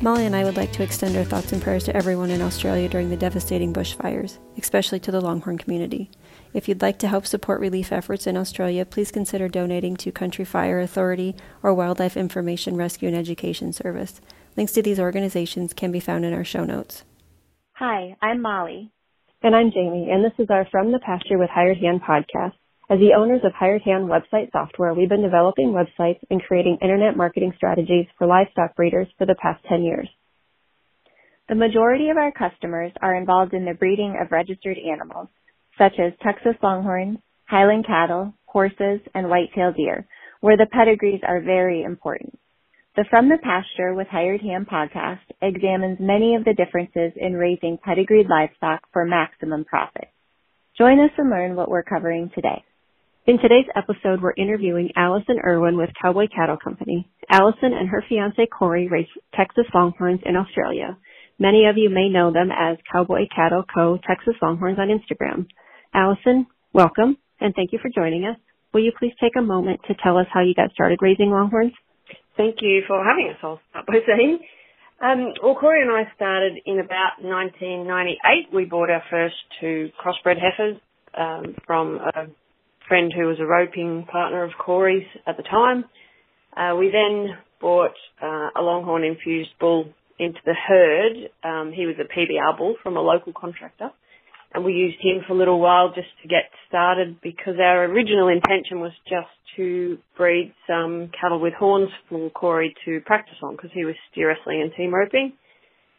Molly and I would like to extend our thoughts and prayers to everyone in Australia during the devastating bushfires, especially to the Longhorn community. If you'd like to help support relief efforts in Australia, please consider donating to Country Fire Authority or Wildlife Information Rescue and Education Service. Links to these organizations can be found in our show notes. Hi, I'm Molly. And I'm Jamie, and this is our From the Pasture with Hired Hand podcast. As the owners of Hired Hand website software, we've been developing websites and creating internet marketing strategies for livestock breeders for the past 10 years. The majority of our customers are involved in the breeding of registered animals, such as Texas Longhorns, Highland cattle, horses, and white-tailed deer, where the pedigrees are very important. The From the Pasture with Hired Hand podcast examines many of the differences in raising pedigreed livestock for maximum profit. Join us and learn what we're covering today. In today's episode, we're interviewing Allison Irwin with Cowboy Cattle Company. Allison and her fiance Corey raise Texas Longhorns in Australia. Many of you may know them as Cowboy Cattle Co. Texas Longhorns on Instagram. Allison, welcome, and thank you for joining us. Will you please take a moment to tell us how you got started raising Longhorns? Thank you for having us. I'll start by saying. Um, well, Corey and I started in about 1998. We bought our first two crossbred heifers um, from a friend who was a roping partner of Corey's at the time. Uh, we then bought uh, a longhorn infused bull into the herd. Um, he was a PBR bull from a local contractor and we used him for a little while just to get started because our original intention was just to breed some cattle with horns for Corey to practice on because he was steer wrestling and team roping.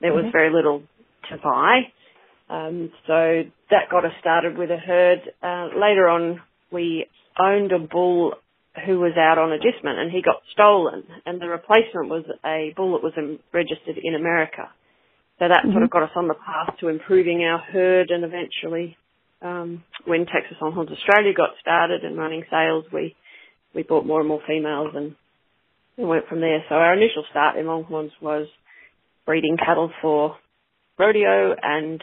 There was mm-hmm. very little to buy. Um, so that got us started with a herd. Uh, later on, we owned a bull who was out on agistment and he got stolen and the replacement was a bull that was registered in America. So that mm-hmm. sort of mm-hmm. got us on the path to improving our herd and eventually um, when Texas Longhorns Australia got started and running sales, we, we bought more and more females and, and went from there. So our initial start in Longhorns was breeding cattle for rodeo and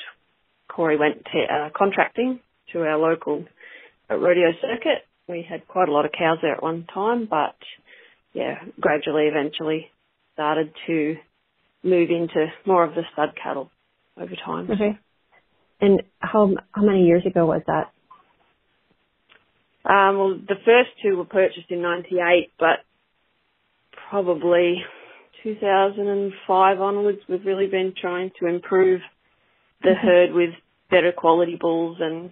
Corey went to, uh, contracting to our local uh, rodeo circuit. We had quite a lot of cows there at one time, but yeah, gradually, eventually started to move into more of the stud cattle over time. Okay. And how how many years ago was that? Um, well, the first two were purchased in '98, but probably 2005 onwards, we've really been trying to improve the herd with better quality bulls, and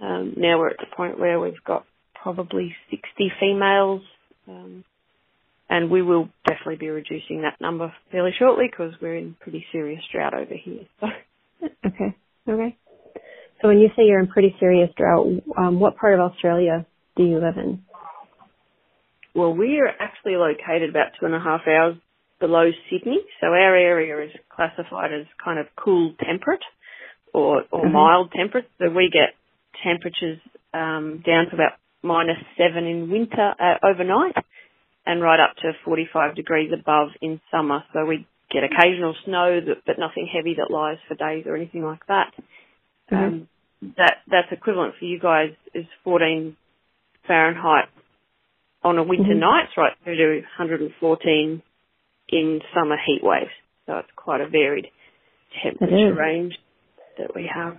um, now we're at the point where we've got probably 60 females. Um, and we will definitely be reducing that number fairly shortly because we're in pretty serious drought over here. okay. Okay. So when you say you're in pretty serious drought, um, what part of Australia do you live in? Well, we are actually located about two and a half hours below Sydney, so our area is classified as kind of cool temperate or, or mm-hmm. mild temperate. So we get temperatures um, down to about minus seven in winter uh, overnight and right up to 45 degrees above in summer. So we get occasional snow, that, but nothing heavy that lies for days or anything like that. Mm-hmm. Um, that that's equivalent for you guys is 14 Fahrenheit on a winter mm-hmm. nights, right through to 114 in summer heat waves. So it's quite a varied temperature range that we have.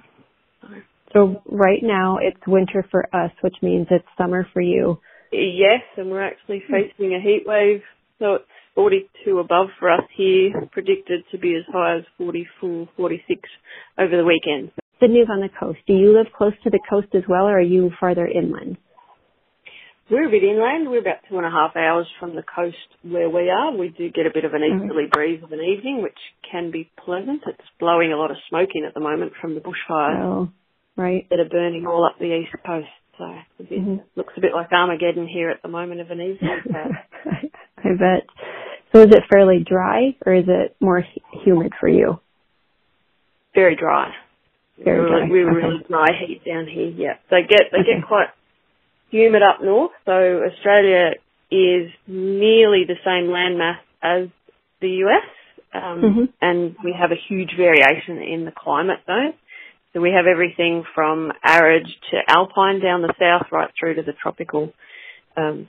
So. So right now it's winter for us, which means it's summer for you. Yes, and we're actually facing a heat wave, so it's 42 above for us here, predicted to be as high as 44, 46 over the weekend. Sydney's on the coast. Do you live close to the coast as well, or are you farther inland? We're a bit inland. We're about two and a half hours from the coast where we are. We do get a bit of an mm-hmm. easterly breeze of an evening, which can be pleasant. It's blowing a lot of smoke in at the moment from the bushfires oh, right. that are burning all up the east coast. So it mm-hmm. looks a bit like Armageddon here at the moment of an evening. I bet. So is it fairly dry or is it more humid for you? Very dry. Very dry. We're okay. really dry heat down here. Yeah, they get they okay. get quite humid up north. So Australia is nearly the same landmass as the US, um, mm-hmm. and we have a huge variation in the climate zone. So we have everything from arid to alpine down the south, right through to the tropical, um,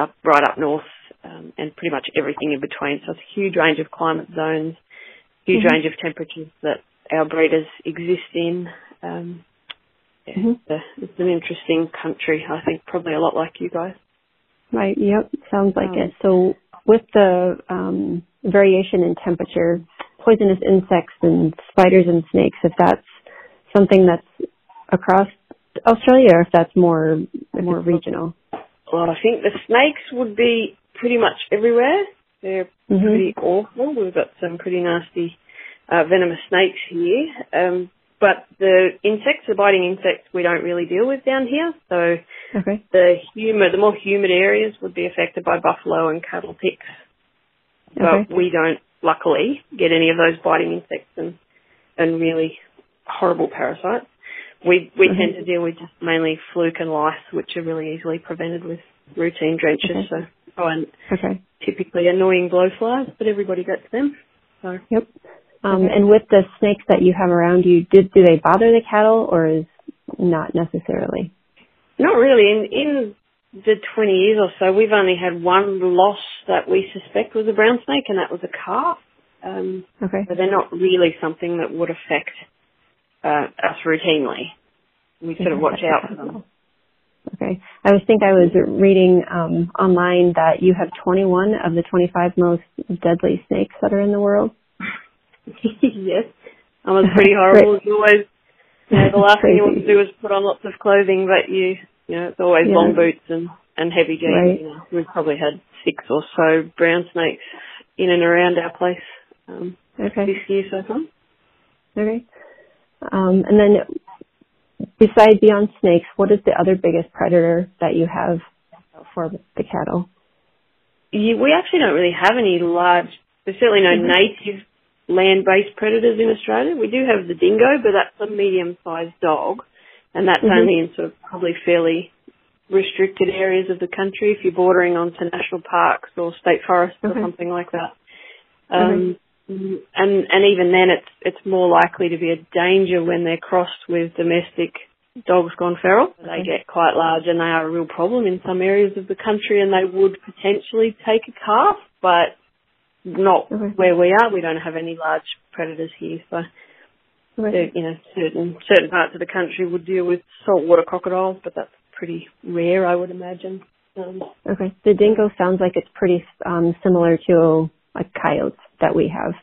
up right up north, um, and pretty much everything in between. So it's a huge range of climate zones, huge mm-hmm. range of temperatures that our breeders exist in. Um, yeah, mm-hmm. it's, a, it's, an interesting country. I think probably a lot like you guys. Right. Yep. Sounds like um, it. So with the um, variation in temperature, poisonous insects and spiders and snakes, if that's something that's across Australia or if that's more more regional. Well, I think the snakes would be pretty much everywhere. They're mm-hmm. pretty awful. We've got some pretty nasty uh, venomous snakes here. Um, but the insects, the biting insects, we don't really deal with down here. So okay. the humid, the more humid areas would be affected by buffalo and cattle ticks. But okay. we don't, luckily, get any of those biting insects and and really horrible parasites. We we mm-hmm. tend to deal with just mainly fluke and lice, which are really easily prevented with routine drenches. Okay. So oh, and okay. typically annoying blowflies, but everybody gets them. So yep. Um, okay. And with the snakes that you have around you, did do they bother the cattle, or is not necessarily? Not really. In in the 20 years or so, we've only had one loss that we suspect was a brown snake, and that was a calf. Um, okay. So they're not really something that would affect uh, us routinely. We sort of watch out for them. Okay. I was think I was reading um, online that you have 21 of the 25 most deadly snakes that are in the world. yes. That was pretty horrible. You always, you know, the last thing you want to do is put on lots of clothing, but you, you know, it's always yeah. long boots and, and heavy jeans. Right. You know, we've probably had six or so brown snakes in and around our place um, okay. this year so far. Okay. Um, and then besides beyond snakes, what is the other biggest predator that you have for the cattle? Yeah, we actually don't really have any large, there's certainly no mm-hmm. native land-based predators in Australia. We do have the dingo, but that's a medium-sized dog, and that's mm-hmm. only in sort of probably fairly restricted areas of the country if you're bordering onto national parks or state forests okay. or something like that. Um, and and even then, it's it's more likely to be a danger when they're crossed with domestic dogs gone feral. They get quite large and they are a real problem in some areas of the country, and they would potentially take a calf, but not okay. where we are. We don't have any large predators here, so. Okay. You know, certain certain parts of the country would deal with saltwater crocodiles, but that's pretty rare, I would imagine. Um, okay, the dingo sounds like it's pretty um, similar to like coyotes that we have.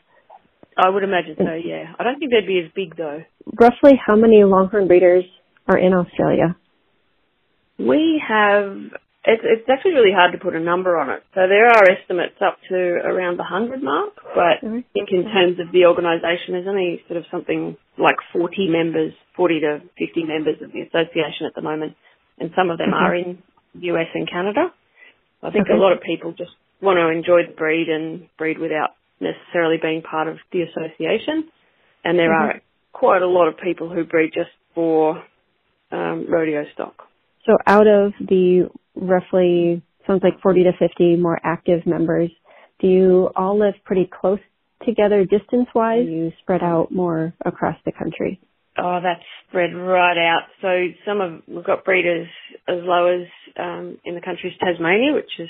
I would imagine so, yeah. I don't think they'd be as big though. Roughly how many longhorn breeders are in Australia? We have, it's, it's actually really hard to put a number on it. So there are estimates up to around the 100 mark, but mm-hmm. I think in terms of the organisation, there's only sort of something like 40 members, 40 to 50 members of the association at the moment, and some of them mm-hmm. are in US and Canada. I think okay. a lot of people just want to enjoy the breed and breed without necessarily being part of the association. And there mm-hmm. are quite a lot of people who breed just for um, rodeo stock. So out of the roughly, sounds like 40 to 50 more active members, do you all live pretty close together distance wise? Do you spread out more across the country? Oh, that's spread right out. So some of we've got breeders as low as um, in the country's Tasmania, which is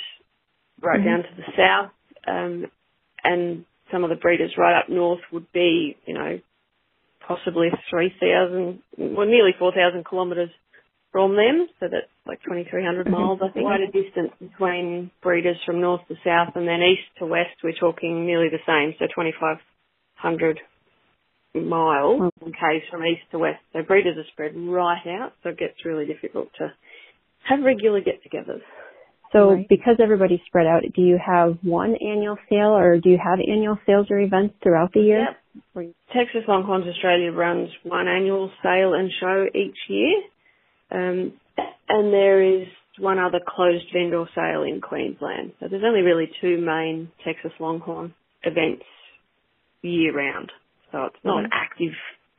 right mm-hmm. down to the south, um, and some of the breeders right up north would be, you know, possibly 3,000, well, nearly 4,000 kilometres from them. So that's like 2,300 mm-hmm. miles, I think. Quite a distance between breeders from north to south, and then east to west, we're talking nearly the same, so 2,500 miles in case from east to west. So breeders are spread right out, so it gets really difficult to have regular get-togethers. So right. because everybody's spread out, do you have one annual sale or do you have annual sales or events throughout the year? Yep. Texas Longhorns Australia runs one annual sale and show each year. Um, and there is one other closed vendor sale in Queensland. So there's only really two main Texas Longhorn events year round. So it's not mm-hmm. an active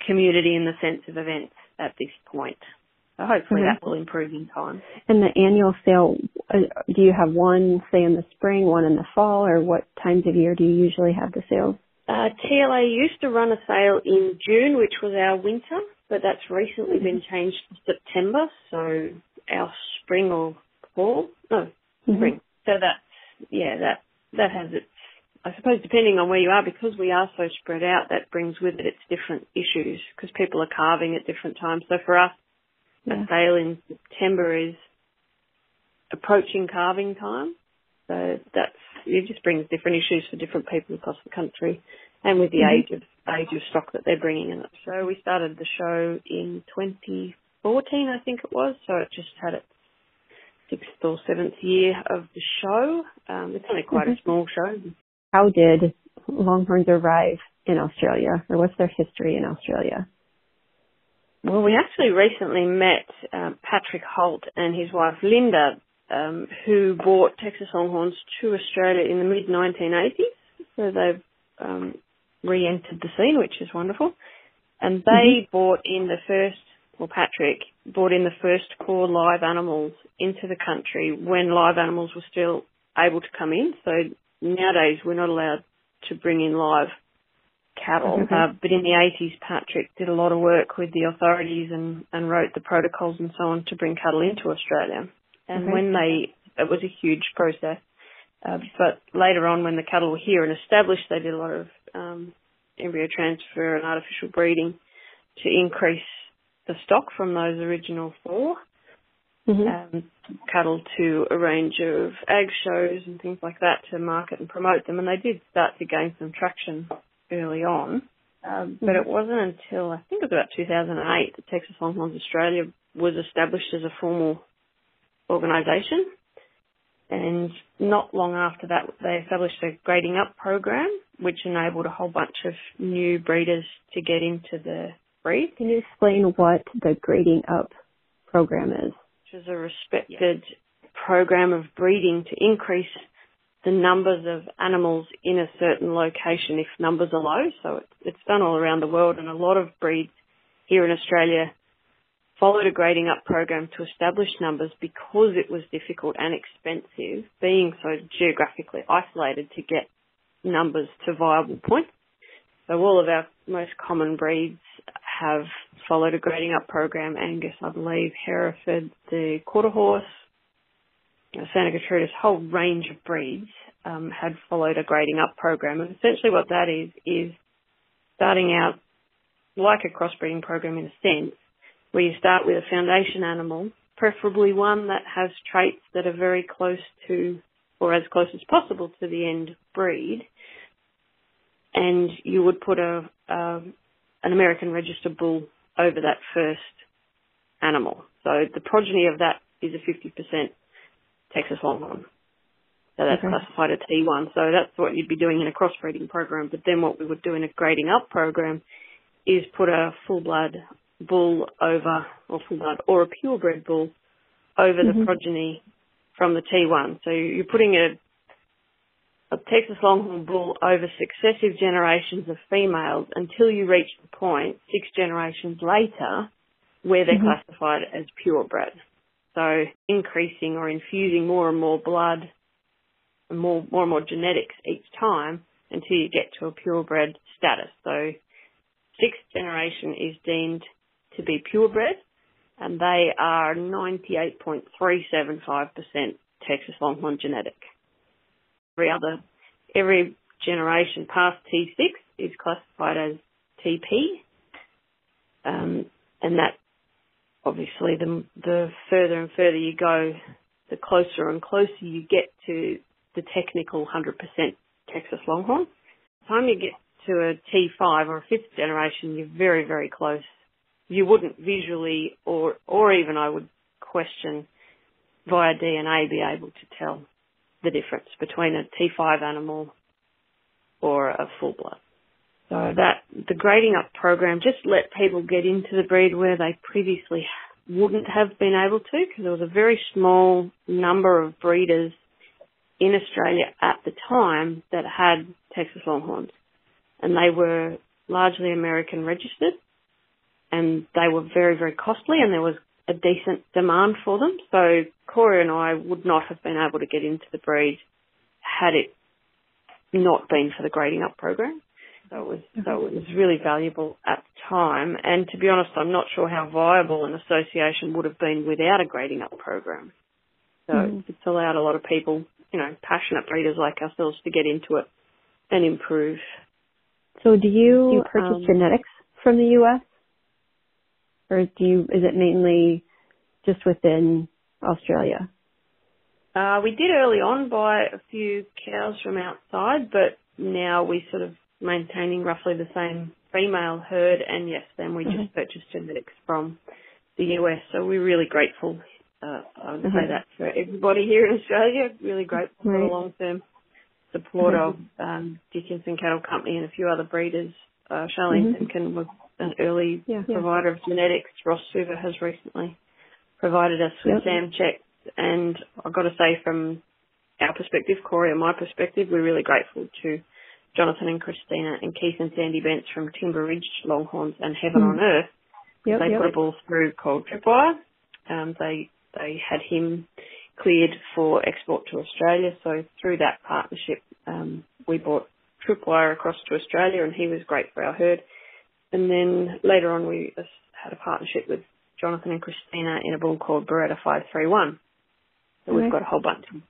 community in the sense of events at this point. So hopefully mm-hmm. that will improve in time. And the annual sale, uh, do you have one, say, in the spring, one in the fall, or what times of year do you usually have the sales? Uh, TLA used to run a sale in June, which was our winter, but that's recently mm-hmm. been changed to September, so our spring or fall, no, mm-hmm. spring. So that's yeah, that that has its I suppose depending on where you are, because we are so spread out, that brings with it its different issues because people are calving at different times. So for us, yeah. a sale in September is approaching calving time. So that's it just brings different issues for different people across the country, and with the mm-hmm. age of age of stock that they're bringing in. So we started the show in 2014, I think it was. So it just had its sixth or seventh year of the show. Um, it's only quite mm-hmm. a small show. How did Longhorns arrive in Australia, or what's their history in Australia? Well, we actually recently met uh, Patrick Holt and his wife Linda um, who brought Texas Longhorns to Australia in the mid 1980s. So they've um, re-entered the scene, which is wonderful. And they mm-hmm. brought in the first, well, Patrick brought in the first core live animals into the country when live animals were still able to come in. So nowadays we're not allowed to bring in live cattle. Mm-hmm. Uh, but in the 80s, Patrick did a lot of work with the authorities and, and wrote the protocols and so on to bring cattle into Australia. And okay. when they, it was a huge process. Uh, but later on, when the cattle were here and established, they did a lot of um, embryo transfer and artificial breeding to increase the stock from those original 4 mm-hmm. um, cattle to a range of ag shows and things like that to market and promote them. And they did start to gain some traction early on. Um, but mm-hmm. it wasn't until I think it was about 2008 that Texas Longhorns Australia was established as a formal organisation. And not long after that, they established a grading up program, which enabled a whole bunch of new breeders to get into the breed. Can you explain what the grading up program is? Which is a respected program of breeding to increase the numbers of animals in a certain location if numbers are low. So it's done all around the world, and a lot of breeds here in Australia followed a grading up program to establish numbers because it was difficult and expensive, being so geographically isolated to get numbers to viable points. So all of our most common breeds have followed a grading up program. Angus, I believe, Hereford, the quarter horse, Santa Gertrudis, whole range of breeds um, had followed a grading up program. And essentially what that is, is starting out like a crossbreeding program in a sense, where you start with a foundation animal, preferably one that has traits that are very close to, or as close as possible to the end breed, and you would put a, a an American registered bull over that first animal. So the progeny of that is a 50% Texas Longhorn. So that's okay. classified a T1. So that's what you'd be doing in a crossbreeding program. But then what we would do in a grading up program is put a full blood bull over, or full blood, or a purebred bull over mm-hmm. the progeny from the T1. So you're putting a, a Texas Longhorn bull over successive generations of females until you reach the point, six generations later, where they're mm-hmm. classified as purebred. So increasing or infusing more and more blood, and more, more and more genetics each time until you get to a purebred status. So sixth generation is deemed to be purebred, and they are 98.375% Texas Longhorn genetic. Every other, every generation past T6 is classified as TP, um, and that obviously the the further and further you go, the closer and closer you get to the technical 100% Texas Longhorn. By the time you get to a T5 or a fifth generation, you're very, very close you wouldn't visually or or even I would question via DNA be able to tell the difference between a T5 animal or a full blood. So that the grading up program just let people get into the breed where they previously wouldn't have been able to because there was a very small number of breeders in Australia at the time that had Texas Longhorns and they were largely American registered and they were very, very costly and there was a decent demand for them. So Corey and I would not have been able to get into the breed had it not been for the grading up program. So it was, so it was really valuable at the time. And to be honest, I'm not sure how viable an association would have been without a grading up program. So mm. it's allowed a lot of people you know, passionate breeders like ourselves to get into it and improve. So do you, do you purchase um, genetics from the U.S. or do you, is it mainly just within Australia? Uh, we did early on buy a few cows from outside, but now we sort of maintaining roughly the same female herd, and yes, then we mm-hmm. just purchased genetics from the US. So we're really grateful. Uh, I would mm-hmm. say that for everybody here in Australia. Really grateful for the long term support mm-hmm. of um, Dickinson Cattle Company and a few other breeders. Uh, Charlene mm was an early yeah, provider of genetics. Ross Suva has recently provided us with yep. SAM checks. And I've got to say, from our perspective, Corey and my perspective, we're really grateful to Jonathan and Christina and Keith and Sandy Bents from Timber Ridge Longhorns and Heaven mm. on Earth. Yep, they yep. put a ball through called Tripwire. Um, they they had him cleared for export to Australia. So through that partnership, um, we brought Tripwire across to Australia, and he was great for our herd. And then later on, we had a partnership with Jonathan and Christina in a bull called Beretta 531. So we've got a whole bunch of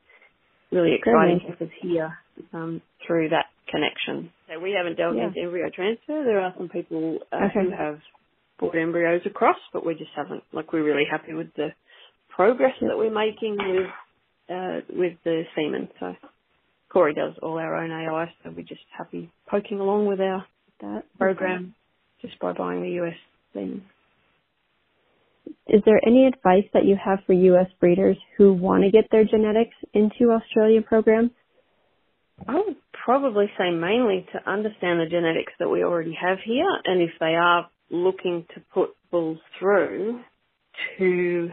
really exciting cases here um, through that connection. So we haven't dealt yeah. into embryo transfer. There are some people uh, okay. who have brought embryos across, but we just haven't. Like we're really happy with the progress that we're making with uh, with the semen. So Corey does all our own AI, so we're just happy poking along with our that program just by buying the US semen. Is there any advice that you have for U.S. breeders who want to get their genetics into Australia programs? I would probably say mainly to understand the genetics that we already have here, and if they are looking to put bulls through, to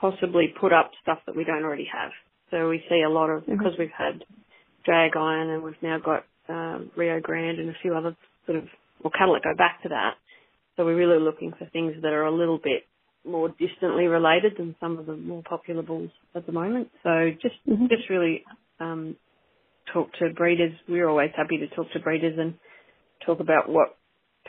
possibly put up stuff that we don't already have. So we see a lot of mm-hmm. because we've had drag iron and we've now got um, Rio Grande and a few other sort of well cattle that go back to that. So we're really looking for things that are a little bit more distantly related than some of the more popular bulls at the moment. So just mm-hmm. just really um, talk to breeders. We're always happy to talk to breeders and talk about what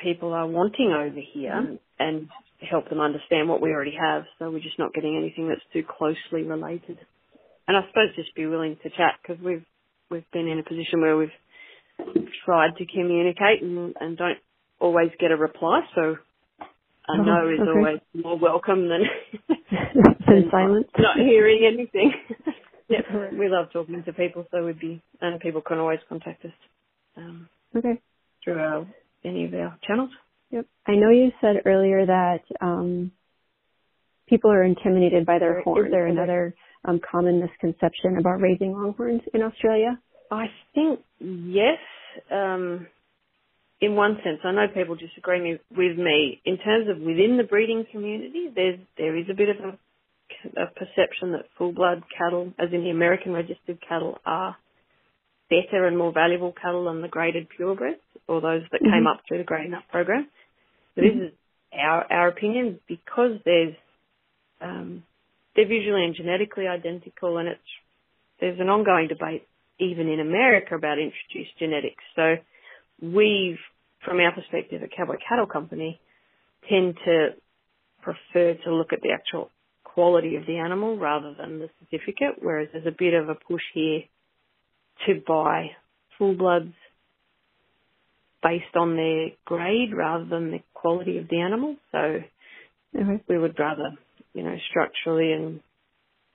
people are wanting over here mm-hmm. and help them understand what we already have. So we're just not getting anything that's too closely related. And I suppose just be willing to chat because we've we've been in a position where we've tried to communicate and, and don't always get a reply. So a oh, no is okay. always more welcome than, than silence. Not hearing anything. yep, we love talking to people, so we'd be and people can always contact us. Um, okay. Through our any of our channels. Yep. I know you said earlier that um, people are intimidated by their horns. Is there another um, common misconception about raising longhorns in Australia? I think yes. Um, in one sense, I know people disagree with me. In terms of within the breeding community, there's there is a bit of a, a perception that full blood cattle, as in the American registered cattle, are better and more valuable cattle than the graded purebreds or those that mm-hmm. came up through the grading up program. So mm-hmm. this is our our opinion because there's um, they're visually and genetically identical, and it's there's an ongoing debate even in America about introduced genetics. So we've from our perspective at Cowboy Cattle Company, tend to prefer to look at the actual quality of the animal rather than the certificate, whereas there's a bit of a push here to buy full bloods based on their grade rather than the quality of the animal. So mm-hmm. we would rather, you know, structurally and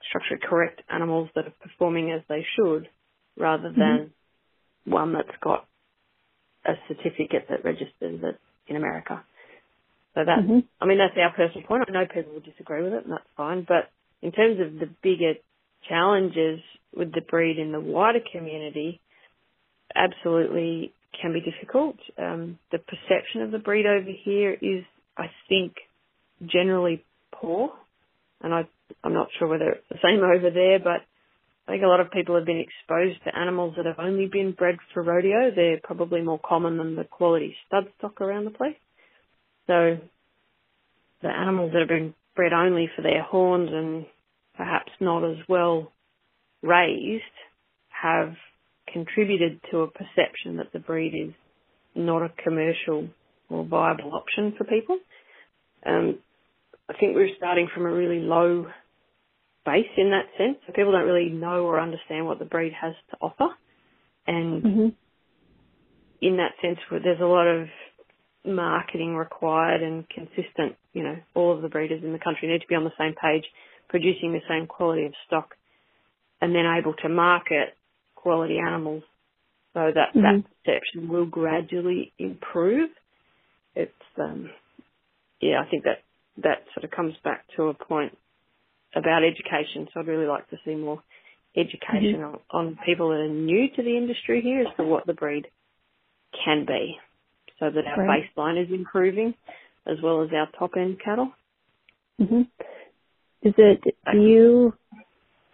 structurally correct animals that are performing as they should rather than mm-hmm. one that's got a certificate that registers it in America. So that, mm-hmm. I mean, that's our personal point. I know people will disagree with it, and that's fine. But in terms of the bigger challenges with the breed in the wider community, absolutely can be difficult. Um, the perception of the breed over here is, I think, generally poor, and I, I'm not sure whether it's the same over there, but I think a lot of people have been exposed to animals that have only been bred for rodeo. They're probably more common than the quality stud stock around the place. So the animals that have been bred only for their horns and perhaps not as well raised have contributed to a perception that the breed is not a commercial or viable option for people. Um, I think we're starting from a really low base in that sense. So people don't really know or understand what the breed has to offer. And mm-hmm. in that sense, there's a lot of marketing required and consistent. You know, all of the breeders in the country need to be on the same page, producing the same quality of stock, and then able to market quality animals so that mm-hmm. that perception will gradually improve. It's um, yeah, I think that that sort of comes back to a point about education. So I'd really like to see more education mm-hmm. on, on people that are new to the industry here as to what the breed can be, so that our right. baseline is improving as well as our top end cattle. Mm-hmm. Is it do you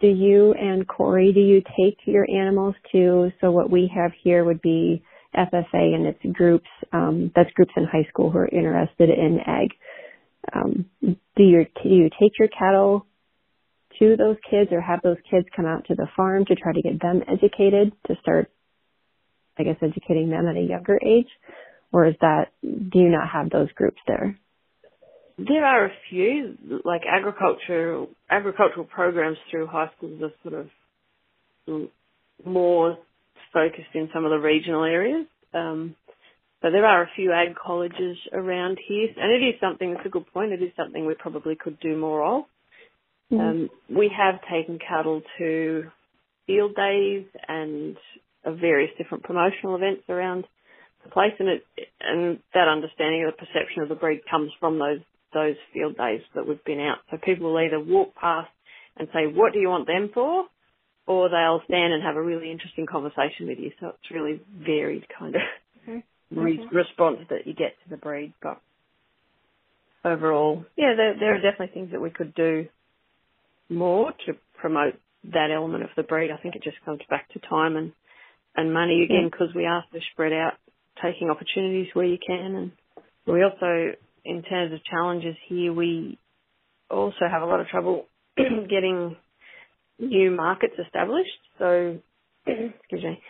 do you and Corey do you take your animals to so what we have here would be FFA and it's groups um, that's groups in high school who are interested in ag. Um, do you do you take your cattle to those kids or have those kids come out to the farm to try to get them educated to start, I guess, educating them at a younger age? Or is that, do you not have those groups there? There are a few, like agriculture, agricultural programs through high schools are sort of more focused in some of the regional areas. Um, so there are a few ag colleges around here, and it is something. It's a good point. It is something we probably could do more of. Mm-hmm. Um, we have taken cattle to field days and various different promotional events around place, and it and that understanding of the perception of the breed comes from those those field days that we've been out. So people will either walk past and say, "What do you want them for?" or they'll stand and have a really interesting conversation with you. So it's really varied kind of mm-hmm. re- response that you get to the breed, but overall, yeah, there, there are definitely things that we could do more to promote that element of the breed. I think it just comes back to time and, and money again because we are so spread out, taking opportunities where you can. And we also, in terms of challenges here, we also have a lot of trouble getting new markets established. So, excuse me,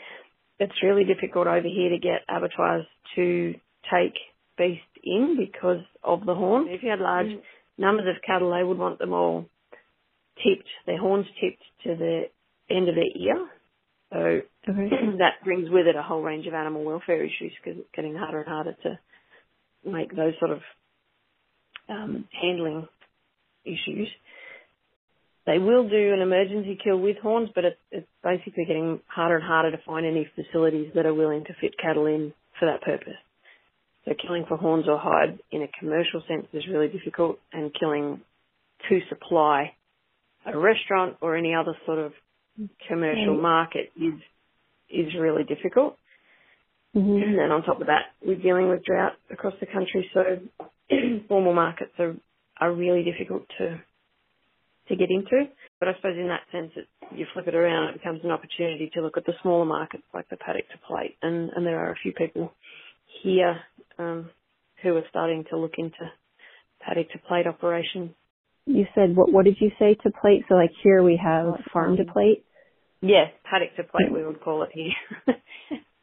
it's really difficult over here to get abattoirs to take beast in because of the horn. If you had large mm. numbers of cattle, they would want them all tipped, their horns tipped to the end of their ear. So okay. that brings with it a whole range of animal welfare issues because it's getting harder and harder to make those sort of um, handling issues. They will do an emergency kill with horns, but it's, it's basically getting harder and harder to find any facilities that are willing to fit cattle in for that purpose. So killing for horns or hide in a commercial sense is really difficult, and killing to supply a restaurant or any other sort of commercial market is is really difficult. Mm-hmm. And on top of that, we're dealing with drought across the country, so formal markets are are really difficult to to get into. But I suppose in that sense, it, you flip it around, it becomes an opportunity to look at the smaller markets like the paddock to plate, and and there are a few people here um, who are starting to look into paddock to plate operations you said what what did you say to plate? So like here we have farm to plate. Yes, paddock to plate we would call it here.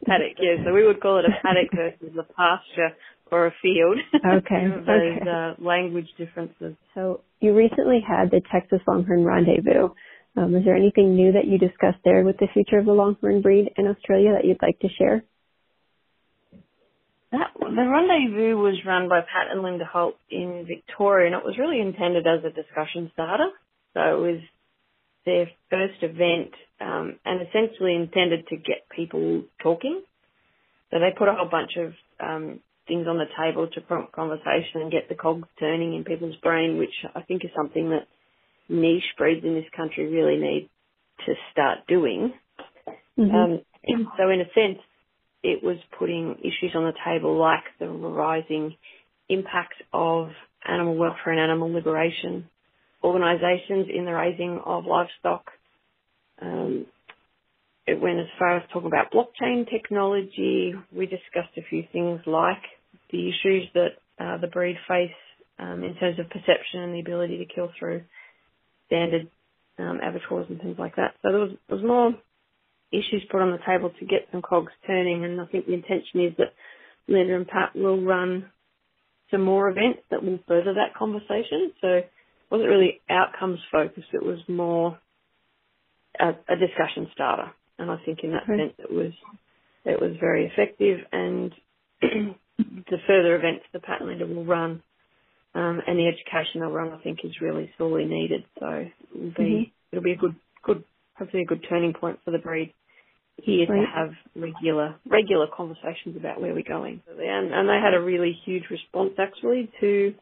paddock, yeah. So we would call it a paddock versus a pasture or a field. Okay. Those okay. Uh, language differences. So you recently had the Texas Longhorn Rendezvous. Um, is there anything new that you discussed there with the future of the Longhorn breed in Australia that you'd like to share? That, the rendezvous was run by Pat and Linda Holt in Victoria, and it was really intended as a discussion starter. So it was their first event, um, and essentially intended to get people talking. So they put a whole bunch of um, things on the table to prompt conversation and get the cogs turning in people's brain, which I think is something that niche breeds in this country really need to start doing. Mm-hmm. Um, so in a sense, it was putting issues on the table like the rising impact of animal welfare and animal liberation organisations in the raising of livestock. Um, it went as far as talking about blockchain technology. We discussed a few things like the issues that uh, the breed face um, in terms of perception and the ability to kill through standard um, abattoirs and things like that. So there was, there was more issues put on the table to get some cogs turning. And I think the intention is that Linda and Pat will run some more events that will further that conversation. So wasn't really outcomes focused. It was more a, a discussion starter, and I think in that right. sense it was it was very effective. And the further events the Pat and Linda will run um, and the education they'll run, I think, is really sorely needed. So it'll be mm-hmm. it'll be a good good hopefully a good turning point for the breed here right. to have regular regular conversations about where we're going. And, and they had a really huge response actually to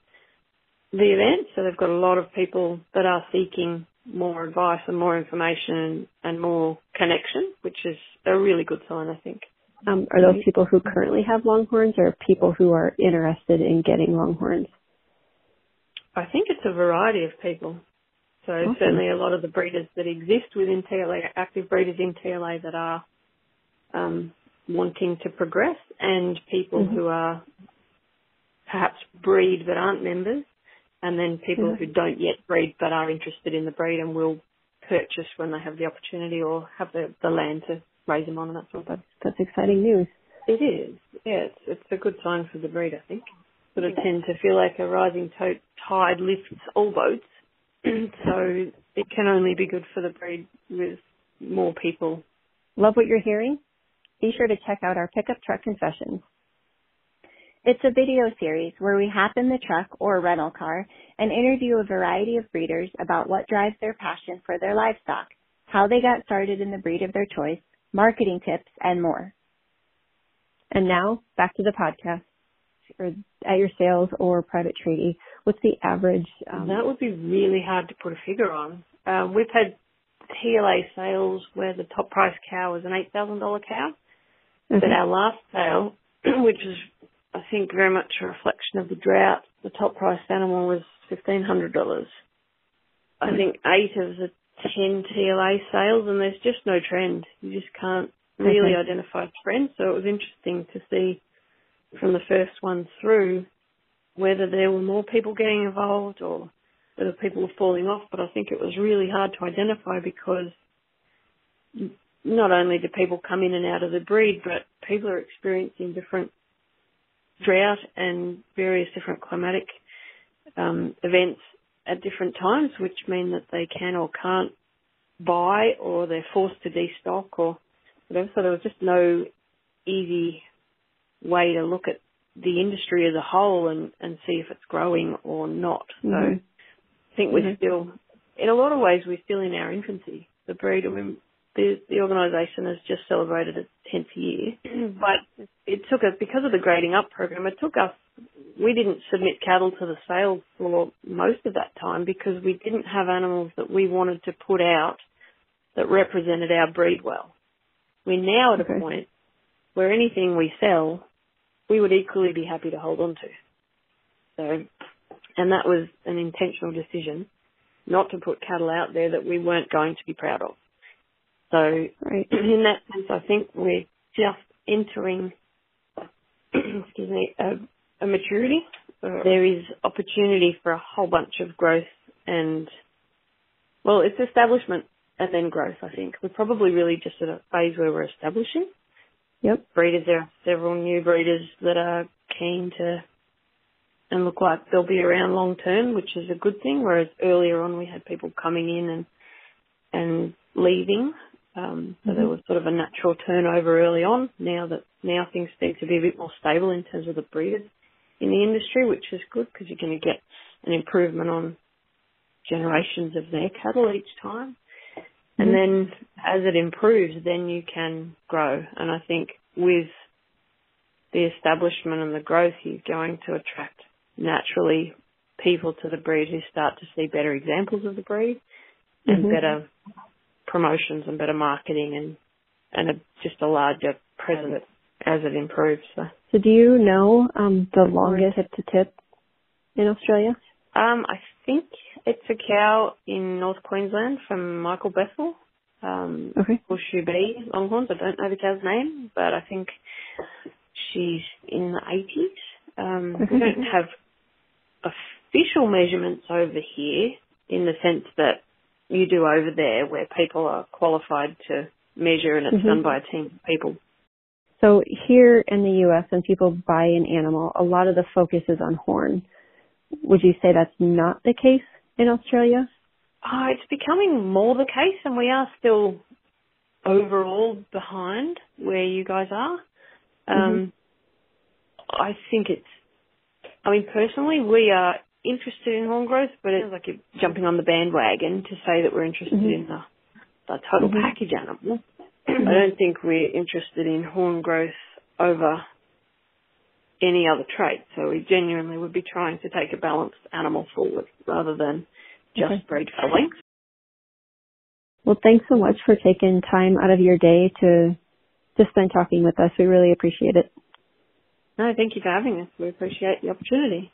the event. So they've got a lot of people that are seeking more advice and more information and more connection, which is a really good sign, I think. Um, are those people who currently have longhorns or people who are interested in getting longhorns? I think it's a variety of people. So awesome. certainly a lot of the breeders that exist within TLA, active breeders in TLA that are um, wanting to progress and people mm-hmm. who are perhaps breed but aren't members and then people mm-hmm. who don't yet breed but are interested in the breed and will purchase when they have the opportunity or have the, the land to raise them on and that sort of thing. That's, exciting news. It is. Yeah, it's, it's a good sign for the breed, I think. Sort of tend to feel like a rising tide lifts all boats so it can only be good for the breed with more people. Love what you're hearing? Be sure to check out our pickup truck confessions. It's a video series where we hop in the truck or rental car and interview a variety of breeders about what drives their passion for their livestock, how they got started in the breed of their choice, marketing tips, and more. And now back to the podcast or at your sales or private treaty? What's the average? Um, that would be really hard to put a figure on. Um, we've had TLA sales where the top price cow was an eight thousand dollar cow, mm-hmm. but our last sale, which is I think very much a reflection of the drought, the top price animal was fifteen hundred dollars. I mm-hmm. think eight of the ten TLA sales, and there's just no trend. You just can't really okay. identify a trend. So it was interesting to see from the first one through whether there were more people getting involved or whether people were falling off. But I think it was really hard to identify because not only do people come in and out of the breed, but people are experiencing different drought and various different climatic um, events at different times, which mean that they can or can't buy or they're forced to destock or whatever. So there was just no easy way to look at the industry as a whole and, and see if it's growing or not. Mm-hmm. So I think we're mm-hmm. still, in a lot of ways, we're still in our infancy. The breed, I mean, the, the organisation has just celebrated its 10th year, mm. but it took us, because of the grading up program, it took us, we didn't submit cattle to the sales floor most of that time because we didn't have animals that we wanted to put out that represented our breed well. We're now at okay. a point where anything we sell we would equally be happy to hold on to. So, and that was an intentional decision not to put cattle out there that we weren't going to be proud of. So, right. in that sense, I think we're just entering, excuse me, a, a maturity. Uh, there is opportunity for a whole bunch of growth and, well, it's establishment and then growth, I think. We're probably really just at a phase where we're establishing Yep. Breeders, there are several new breeders that are keen to and look like they'll be around long term, which is a good thing. Whereas earlier on we had people coming in and and leaving. Um, so mm-hmm. there was sort of a natural turnover early on. Now that now things seem to be a bit more stable in terms of the breeders in the industry, which is good because you're going to get an improvement on generations of their cattle each time. And mm-hmm. then as it improves, then you can grow. And I think with the establishment and the growth, you're going to attract naturally people to the breed who start to see better examples of the breed and mm-hmm. better promotions and better marketing and and a, just a larger presence as it improves. So, so do you know um, the longest tip to tip in Australia? Um, I think it's a cow in North Queensland from Michael Bethel. Um, okay. Horseshoe B Longhorns. I don't know the cow's name, but I think she's in the 80s. Um, We don't have official measurements over here in the sense that you do over there where people are qualified to measure and it's mm-hmm. done by a team of people. So here in the U.S., when people buy an animal, a lot of the focus is on horn. Would you say that's not the case in Australia? Oh, it's becoming more the case, and we are still overall behind where you guys are. Um, mm-hmm. I think it's. I mean, personally, we are interested in horn growth, but it's like you're jumping on the bandwagon to say that we're interested mm-hmm. in the, the total mm-hmm. package animal. Mm-hmm. I don't think we're interested in horn growth over any other trait. So we genuinely would be trying to take a balanced animal forward rather than just okay. breed for length. Well, thanks so much for taking time out of your day to to spend talking with us. We really appreciate it. No, thank you for having us. We appreciate the opportunity.